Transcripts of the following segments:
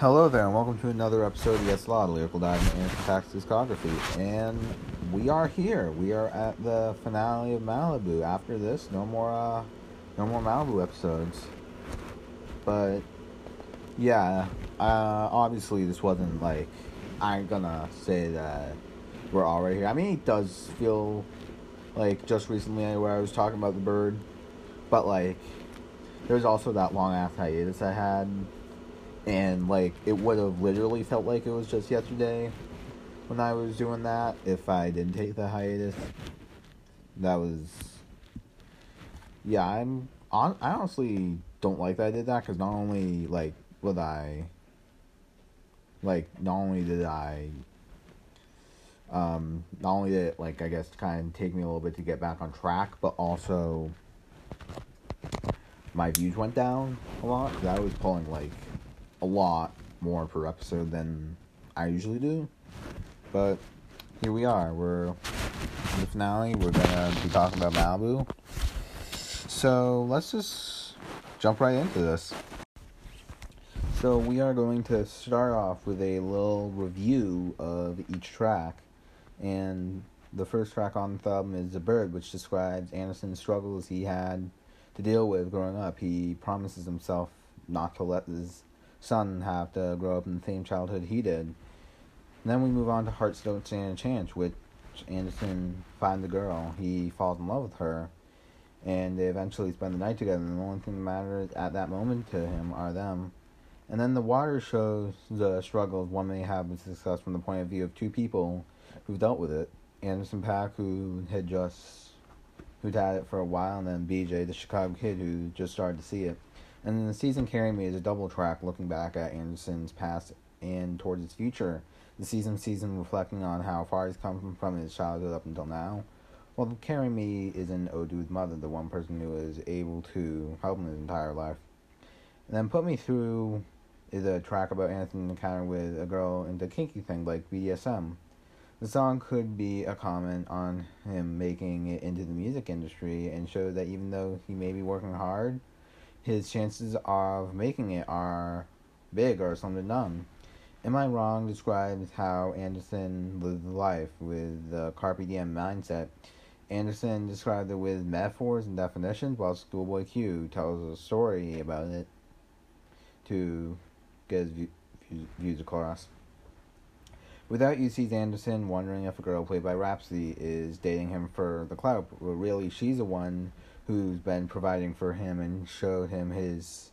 Hello there, and welcome to another episode of Yes Lawd, Lyrical Dive Anderson Paak's discography. And we are here. We are at the finale of Malibu. After this, no more, uh, no more Malibu episodes. But yeah, uh, obviously this wasn't like I'm gonna say that we're already here. I mean, it does feel like just recently where I was talking about the bird, but like there's also that long ass hiatus I had and like it would have literally felt like it was just yesterday when I was doing that if I didn't take the hiatus. That was yeah. I'm on. I honestly don't like that I did that because not only like would I like not only did I um not only did it like I guess kind of take me a little bit to get back on track, but also my views went down a lot because I was pulling like a lot more per episode than I usually do. But here we are. We're in the finale. We're gonna be talking about Malibu. So let's just jump right into this. So we are going to start off with a little review of each track, and the first track on the album is "The Bird," which describes Anderson's struggles he had to deal with growing up. He promises himself not to let his son have to grow up in the same childhood he did. And then we move on to Hearts Don't Stand a Chance, which Anderson finds a girl. He falls in love with her, and they eventually spend the night together. And the only thing that matters at that moment to him are them. And then the water shows the struggles one may have with success from the point of view of two people who've dealt with it. Anderson .Paak, who had just who'd had it for a while, and then BJ, the Chicago kid, who just started to see it. And then the season Carry Me is a double track looking back at Anderson's past and towards his future. The season season reflecting on how far he's come from his childhood up until now. While Carry Me is an his mother, the one person who was able to help him his entire life. And then Put Me Through is a track about Anderson's encounter with a girl into kinky thing like BDSM. The song could be a comment on him making it into the music industry and show that even though he may be working hard, his chances of making it are big or something dumb. Am I Wrong describes how Anderson lived life with the Carpe Diem mindset. Anderson described it with metaphors and definitions, while Schoolboy Q tells a story about it to get his views across. Without You sees Anderson wondering if a girl played by Rapsody is dating him for the clout, but really she's the one who's been providing for him and showed him his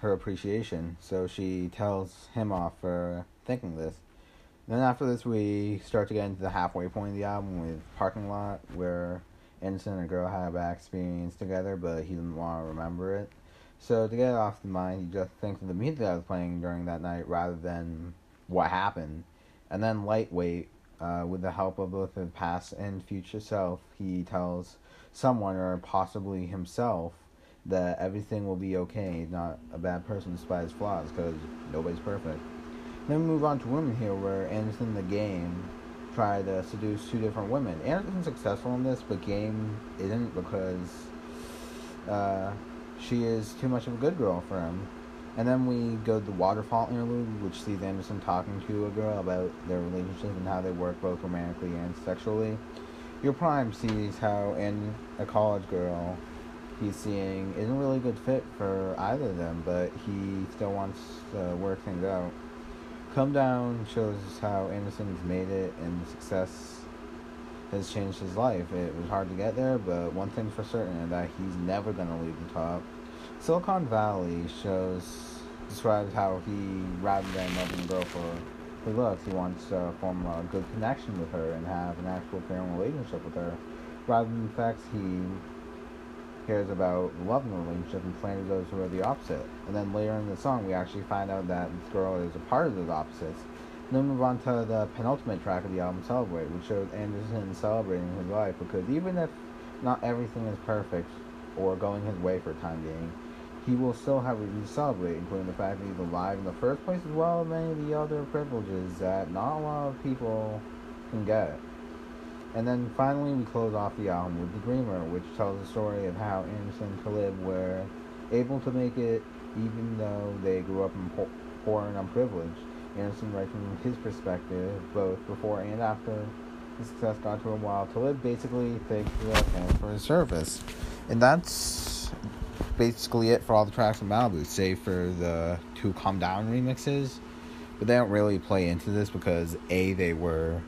her appreciation. So she tells him off for thinking this. Then after this, we start to get into the halfway point of the album with Parking Lot, where Anderson and a girl had a bad experience together, but he didn't want to remember it. So to get it off the mind, he just thinks of the music that was playing during that night rather than what happened. And then Lightweight, uh, with the help of both the past and future self, he tells someone or possibly himself that everything will be okay. Not a bad person despite his flaws because nobody's perfect. Then we move on to Room in Here where Anderson the game tried to seduce two different women. Anderson's successful in this, but Game isn't because uh, she is too much of a good girl for him. And then we go to the waterfall interlude, which sees Anderson talking to a girl about their relationship and how they work both romantically and sexually your prime sees how in a college girl he's seeing isn't really a good fit for either of them, but he still wants to work things out. Come Down shows how Anderson's made it and success has changed his life. It was hard to get there, but one thing for certain is that he's never gonna leave the top. Silicon Valley shows describes how he rather than loving a girl for he looks. He wants to form a good connection with her and have an actual parent relationship with her, rather than the fact he cares about loving relationship and playing those who are the opposite. And then later in the song, we actually find out that this girl is a part of those opposites. And then move on to the penultimate track of the album, Celebrate, which shows Anderson celebrating his life because even if not everything is perfect or going his way for time being, he will still have reasons to celebrate, including the fact that he's alive in the first place, as well as many of the other privileges that not a lot of people can get. And then finally, we close off the album with The Dreamer, which tells the story of how Anderson and live, were able to make it even though they grew up poor, poor and unprivileged. Anderson writes from his perspective, both before and after his success got to him while live, basically thanks fans for his service. And that's basically it for all the tracks in Malibu, save for the two Come Down remixes. But they don't really play into this because A, they were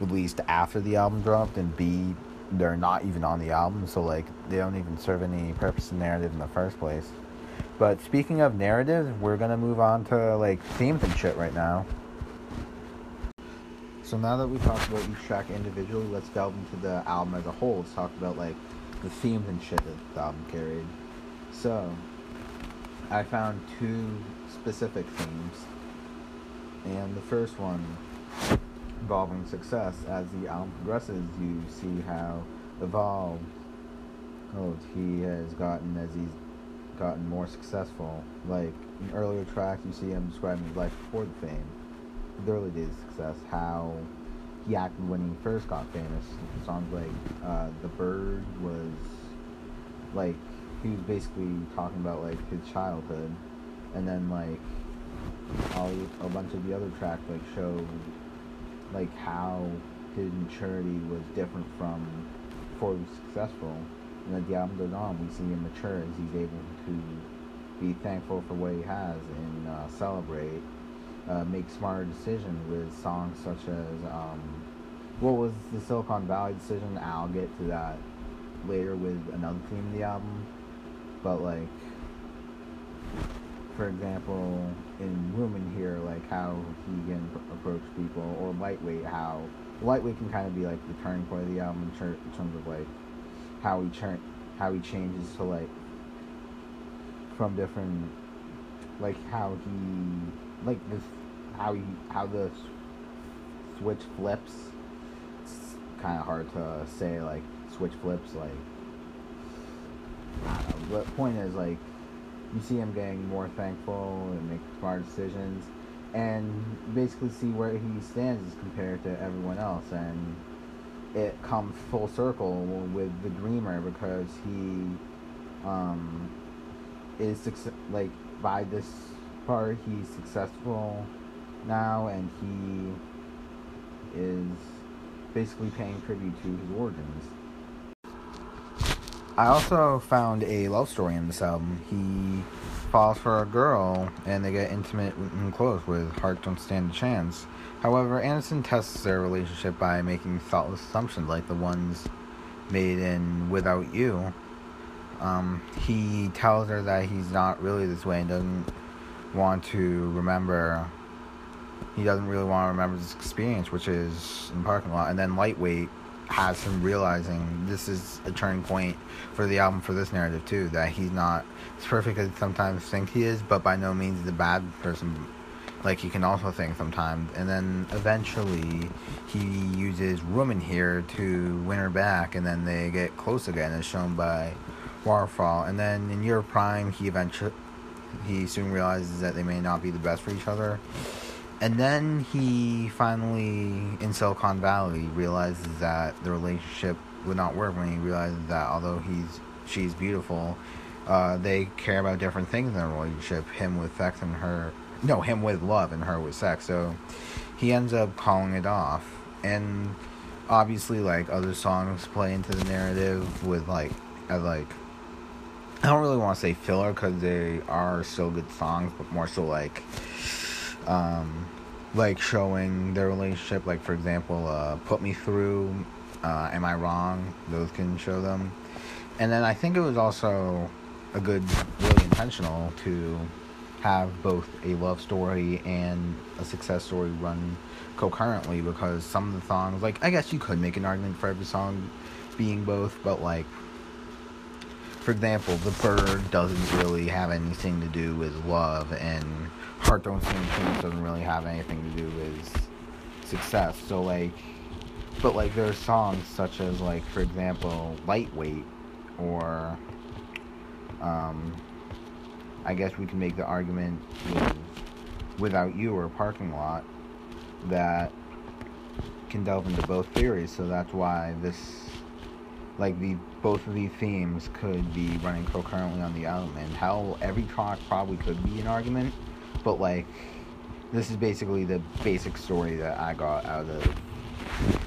released after the album dropped, and B, they're not even on the album, so like they don't even serve any purpose in narrative in the first place. But speaking of narrative, we're gonna move on to like themes and shit right now. So now that we talked about each track individually, let's delve into the album as a whole. Let's talk about like the themes and shit that the album carried. So I found two specific themes. And the first one involving success. As the album progresses, you see how evolved oh, he has gotten as he's gotten more successful. Like in earlier tracks, you see him describing his life before the fame, the early days of success, how he acted when he first got famous. Songs like uh, "The Bird" was like he was basically talking about like his childhood, and then like all a bunch of the other tracks like show like how his maturity was different from before he was successful. And as the album goes on, we see him mature as he's able to be thankful for what he has and uh, celebrate, uh, make smarter decisions with songs such as um, what was the Silicon Valley decision? I'll get to that later with another theme of the album, but like for example, in Room in Here, like how he can approach people, or Lightweight, how Lightweight can kind of be like the turning point of the album in, ter- in terms of like how he turn, how he changes to like from different, like how he, like this, how he, how the switch flips. It's kind of hard to say like switch flips like. Know. The point is like you see him getting more thankful and make smart decisions and basically see where he stands as compared to everyone else and it comes full circle with the dreamer because he um, is success like by this part he's successful now and he is basically paying tribute to his origins I also found a love story in this album. He falls for a girl and they get intimate and close with Heart Don't Stand a Chance. However, Anderson tests their relationship by making thoughtless assumptions like the ones made in Without You. Um, he tells her that he's not really this way and doesn't want to remember. He doesn't really want to remember this experience, which is in parking lot. And then Lightweight has him realizing this is a turning point for the album for this narrative too. That he's not as perfect as sometimes think he is, but by no means the bad person. Like he can also think sometimes, and then eventually he uses Room in Here to win her back, and then they get close again, as shown by Waterfall. And then in Your Prime, he eventually he soon realizes that they may not be the best for each other and then he finally, in Silicon Valley, realizes that the relationship would not work when he realizes that although he's she's beautiful, uh, they care about different things in their relationship. Him with sex and her, no, him with love and her with sex. So he ends up calling it off. And obviously, like other songs play into the narrative with like, as like, I don't really want to say filler because they are still good songs, but more so like um, like showing their relationship. Like for example, uh, "Put Me Through," uh, "Am I Wrong?" Those can show them. And then I think it was also a good, really intentional to have both a love story and a success story run concurrently because some of the songs, like I guess you could make an argument for every song being both, but like for example, the bird doesn't really have anything to do with love and Heart Don't Stand Chance doesn't really have anything to do with success. So like, but like there are songs such as like for example, Lightweight, or um, I guess we can make the argument with Without You or Parking Lot that can delve into both theories. So that's why this like the both of these themes could be running concurrently on the album, and how every track probably could be an argument, but like this is basically the basic story that I got out of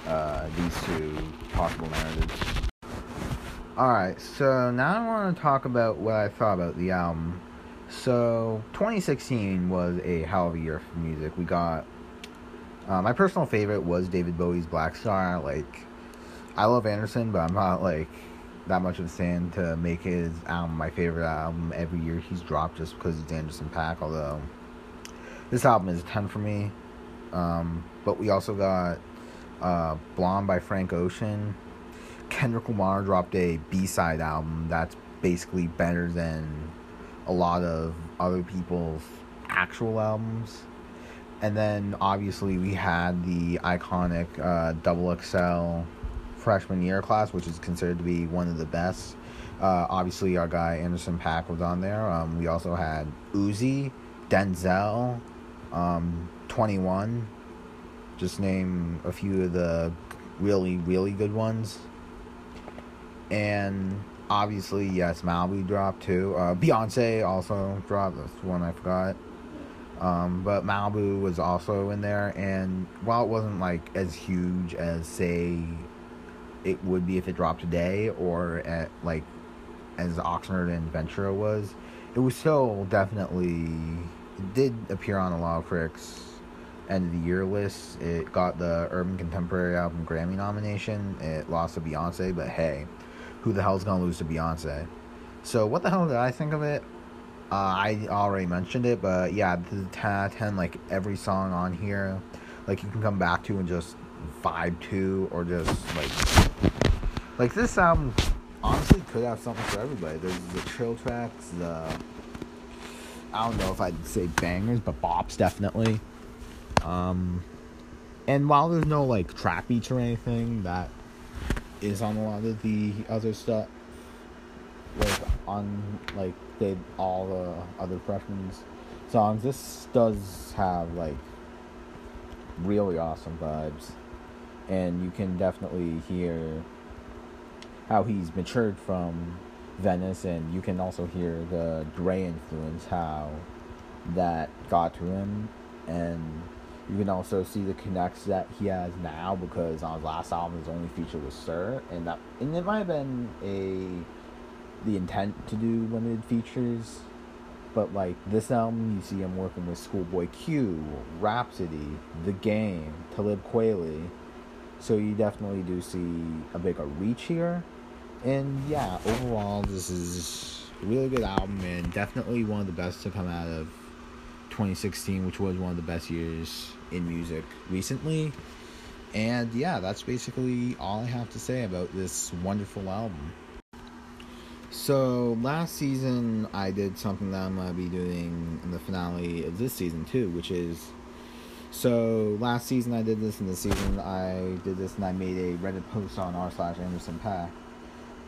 uh, these two possible narratives. Alright, so now I want to talk about what I thought about the album. So, 2016 was a hell of a year for music. We got. Uh, my personal favorite was David Bowie's Black Star. Like, I love Anderson, but I'm not, like, that much of a fan to make his album my favorite album every year he's dropped just because it's Anderson .Paak, Although, this album is a 10 for me. Um, but we also got uh, Blonde by Frank Ocean. Kendrick Lamar dropped a B side album that's basically better than a lot of other people's actual albums. And then obviously we had the iconic uh, Double XL freshman year class, which is considered to be one of the best. Uh, obviously, our guy Anderson .Paak was on there. Um, we also had Uzi, Denzel, um, 21. Just name a few of the really, really good ones. And obviously, yes, Malibu dropped too. Uh, Beyonce also dropped. That's one I forgot. Um, but Malibu was also in there, and while it wasn't like as huge as say it would be if it dropped today, or at like as Oxnard and Ventura was, it was still definitely it did appear on a lot of critics end of the year list. It got the Urban Contemporary Album Grammy nomination. It lost to Beyonce, but hey, who the hell's gonna lose to Beyonce? So what the hell did I think of it? Uh, I already mentioned it, but yeah, the 10 out of 10, like every song on here, like you can come back to and just vibe to, or just like, like this album honestly could have something for everybody. There's the chill tracks, the I don't know if I'd say bangers, but bops definitely. Um, and while there's no like trap beats or anything that is on a lot of the other stuff, like on like they all the other freshmen's songs, this does have like really awesome vibes, and you can definitely hear how he's matured from Venice, and you can also hear the Dre influence, how that got to him, and you can also see the connects that he has now because on his last album his only feature was Sir, and that and it might have been a the intent to do limited features, but like this album, you see him working with Schoolboy Q, Rapsody, The Game, Talib Kweli, so you definitely do see a bigger reach here and yeah, overall, this is a really good album and definitely one of the best to come out of 2016, which was one of the best years in music recently. And yeah, that's basically all I have to say about this wonderful album. So, last season I did something that I'm going to be doing in the finale of this season too, which is so last season I did this, and this season I did this, and I made a Reddit post on r slash Anderson .Paak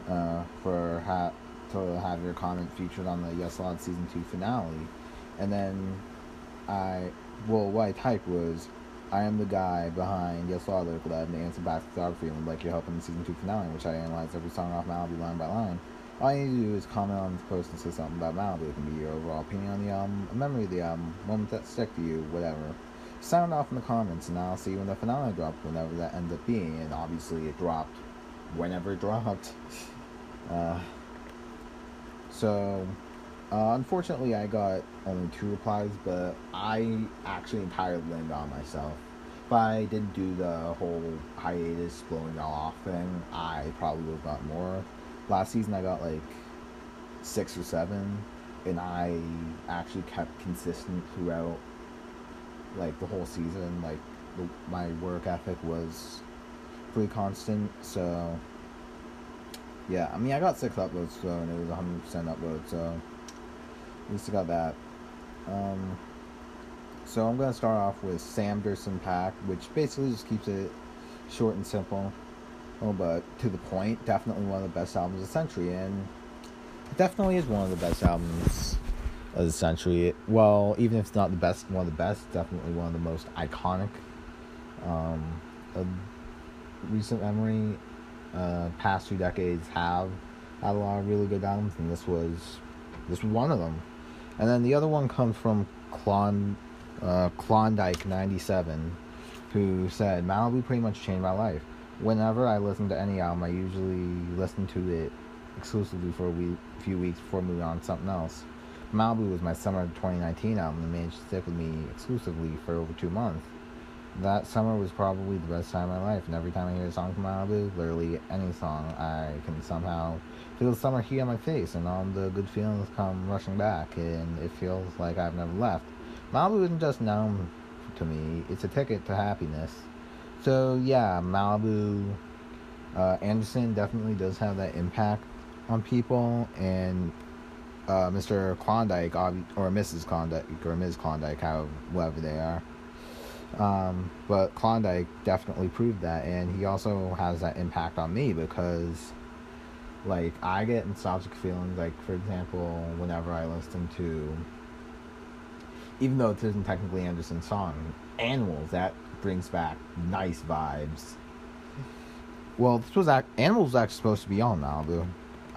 uh, for ha- to have your comment featured on the Yes Lord season two finale, and then I well what I typed was I am the guy behind Yes Lord Lyrical Lab and Answer Back Photography and like your help in the season two finale, which I analyze every song off Malibu line by line. All you need to do is comment on this post and say something about Malibu. It can be your overall opinion on the album, a memory of the album, moments that stick to you, whatever. Sound off in the comments, and I'll see you when the finale drops, whenever that ends up being. And obviously, it dropped whenever it dropped. Uh, so, uh, unfortunately, I got only two replies, but I actually entirely blamed on myself. If I didn't do the whole hiatus blowing y'all off thing, I probably would have got more. Last season, I got like six or seven, and I actually kept consistent throughout like the whole season. Like the, my work ethic was pretty constant, so yeah, I mean, I got six uploads, so, and it was 100% upload, so at least I got that. Um, so I'm going to start off with Samderson Pack, which basically just keeps it short and simple, oh, but to the point. Definitely one of the best albums of the century, and it definitely is one of the best albums of the century. Well, even if it's not the best, one of the best, definitely one of the most iconic um, of recent memory uh, past two decades have had a lot of really good albums, and this was this was one of them. And then the other one comes from uh, Klondike '97, who said Malibu pretty much changed my life. Whenever I listen to any album, I usually listen to it exclusively for a week, few weeks before moving on to something else. Malibu was my summer 2019 album and managed to stick with me exclusively for over two months. That summer was probably the best time of my life, and every time I hear a song from Malibu, literally any song, I can somehow feel the summer heat on my face, and all the good feelings come rushing back, and it feels like I've never left. Malibu isn't just known to me, it's a ticket to happiness. So, yeah, Malibu, uh, Anderson definitely does have that impact on people, and uh, Mr. Klondike or Mrs. Klondike or Ms. Klondike, however, whoever they are. Um, but Klondike definitely proved that, and he also has that impact on me because, like, I get nostalgic feelings. Like, for example, whenever I listen to, even though it isn't technically Anderson's song, Animals, that brings back nice vibes. Well, this was act- Animals was actually supposed to be on Malibu.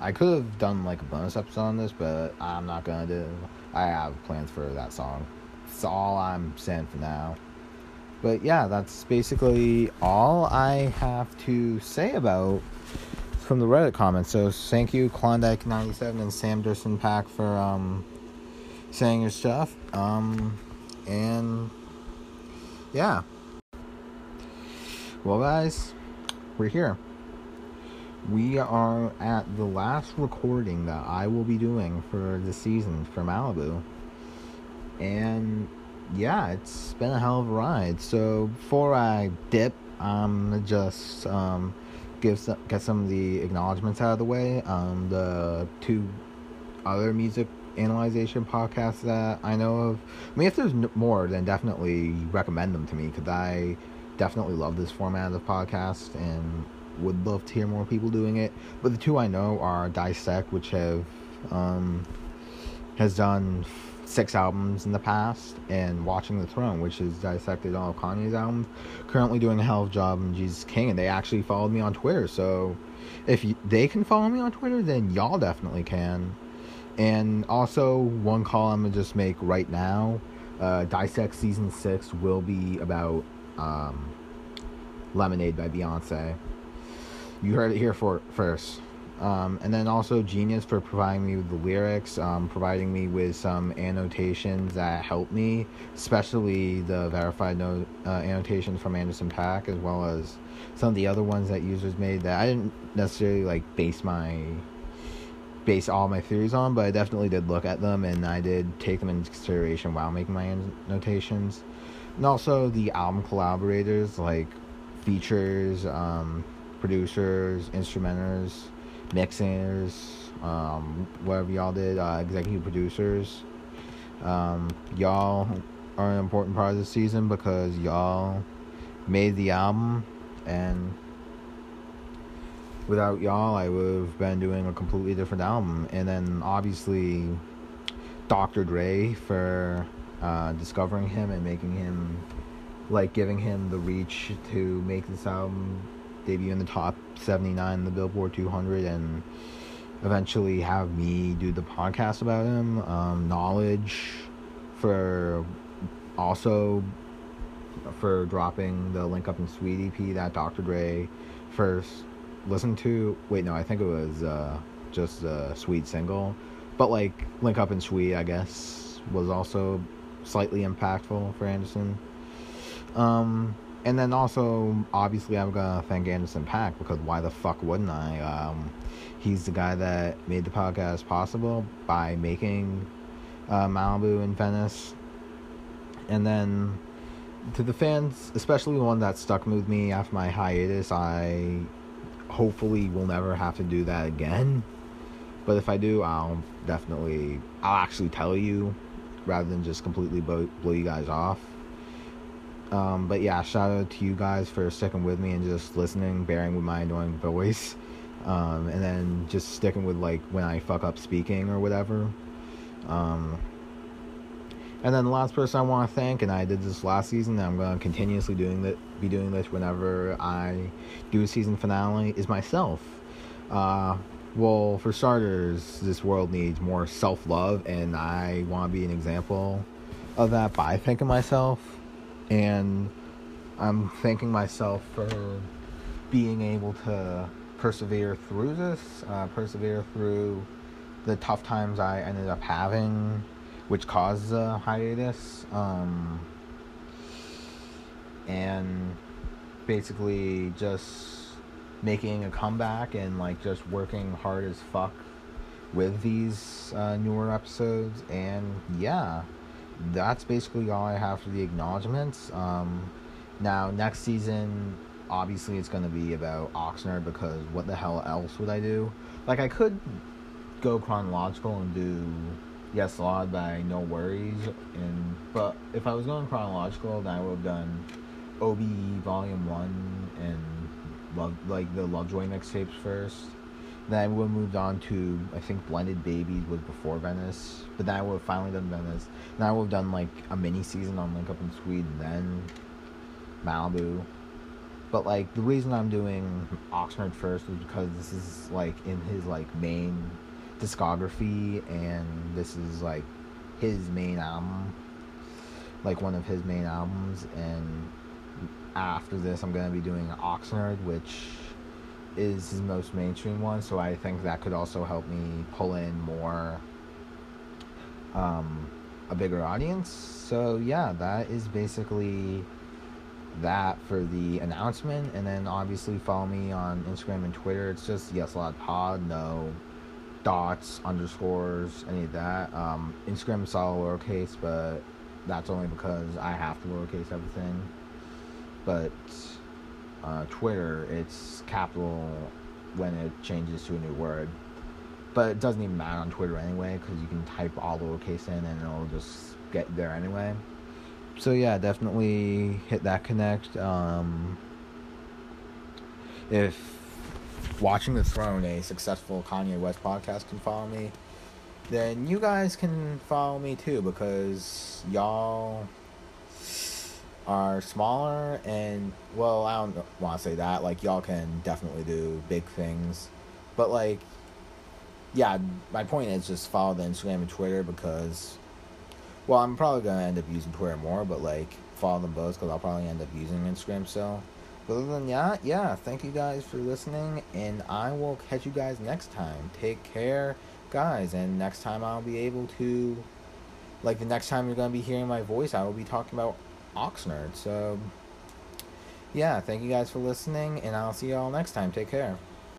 I could have done like a bonus episode on this, but I'm not gonna do. I have plans for that song. That's all I'm saying for now. But yeah, that's basically all I have to say about from the Reddit comments. So thank you, Klondike97 and Sam Durson Pack for um, saying your stuff. Um, and yeah. Well, guys, we're here we are at the last recording that I will be doing for the season for Malibu. And yeah, it's been a hell of a ride. So before I dip, I'm just um, give some, get some of the acknowledgments out of the way. Um, the two other music analyzation podcasts that I know of. I mean, if there's more, then definitely recommend them to me because I definitely love this format of podcast and would love to hear more people doing it. But the two I know are Dissect, which have um, has done six albums in the past, and Watching the Throne, which has dissected all of Kanye's albums. Currently doing a hell of a job in Jesus King, and they actually followed me on Twitter. So if you, they can follow me on Twitter, then y'all definitely can. And also, one call I'm gonna just make right now. Uh, Dissect season six will be about um, Lemonade by Beyonce. You heard it here for first. Um, and then also Genius for providing me with the lyrics, um, providing me with some annotations that helped me, especially the verified note uh, annotations from Anderson .Paak, as well as some of the other ones that users made that I didn't necessarily like base my base all my theories on, but I definitely did look at them and I did take them into consideration while making my annotations. And also the album collaborators like features. Um, producers, instrumenters, mixers, um, whatever y'all did, uh, executive producers. Um, y'all are an important part of the season because y'all made the album, and without y'all, I would have been doing a completely different album. And then obviously, Dr. Dre for uh, discovering him and making him, like, giving him the reach to make this album debut in the top 79 in the Billboard 200 and eventually have me do the podcast about him. Um, Knxwledge for also for dropping the Link Up and Suede EP that Dr. Dre first listened to. Wait, no, I think it was uh, just a Suede single. But like Link Up and Suede, I guess, was also slightly impactful for Anderson. Um, and then also, obviously, I'm gonna thank Anderson .Paak because why the fuck wouldn't I? Um, he's the guy that made the podcast possible by making uh, Malibu and Venice. And then to the fans, especially the one that stuck with me after my hiatus, I hopefully will never have to do that again. But if I do, I'll definitely, I'll actually tell you rather than just completely blow, blow you guys off. Um, but yeah, shout out to you guys for sticking with me and just listening, bearing with my annoying voice, um, and then just sticking with like when I fuck up speaking or whatever. Um, And then the last person I want to thank, and I did this last season, I'm going to continuously doing that, be doing this whenever I do a season finale, is myself. Uh, well, for starters, this world needs more self love, and I want to be an example of that by thanking myself. And I'm thanking myself for being able to persevere through this, uh, persevere through the tough times I ended up having, which caused the hiatus. Um, and basically just making a comeback and like just working hard as fuck with these uh, newer episodes. And yeah, that's basically all I have for the acknowledgments. Um, now, next season, obviously, it's going to be about Oxnard because what the hell else would I do? Like, I could go chronological and do Yes Lawd by NxWorries, and but if I was going chronological, then I would have done OBE Volume One and love like the Lovejoy mixtapes first. Then I would moved on to I think Blended Babies was before Venice, but then I would have finally done Venice. Then I would have done like a mini season on Link Up in Sweden, then Malibu. But like the reason I'm doing Oxnard first is because this is like in his like main discography and this is like his main album like one of his main albums and after this I'm gonna be doing Oxnard which is his most mainstream one so I think that could also help me pull in more um, a bigger audience so yeah that is basically that for the announcement and then obviously follow me on Instagram and Twitter it's just yes a lot pod no dots, underscores, any of that. Um, Instagram is all lowercase, but that's only because I have to lowercase everything. But uh, Twitter, it's capital when it changes to a new word. But it doesn't even matter on Twitter anyway, because you can type all lowercase in and it'll just get there anyway. So yeah, definitely hit that connect. Um, if Watching the Throne, a successful Kanye West podcast, can follow me, then you guys can follow me too because y'all are smaller and well, I don't want to say that. Like y'all can definitely do big things, but like, yeah, my point is just follow the Instagram and Twitter because, well, I'm probably gonna end up using Twitter more, but like follow them both because I'll probably end up using Instagram so But other than that, yeah, thank you guys for listening, and I will catch you guys next time. Take care, guys, and next time I'll be able to, like the next time you're going to be hearing my voice, I will be talking about Oxnard. So, yeah, thank you guys for listening, and I'll see you all next time. Take care.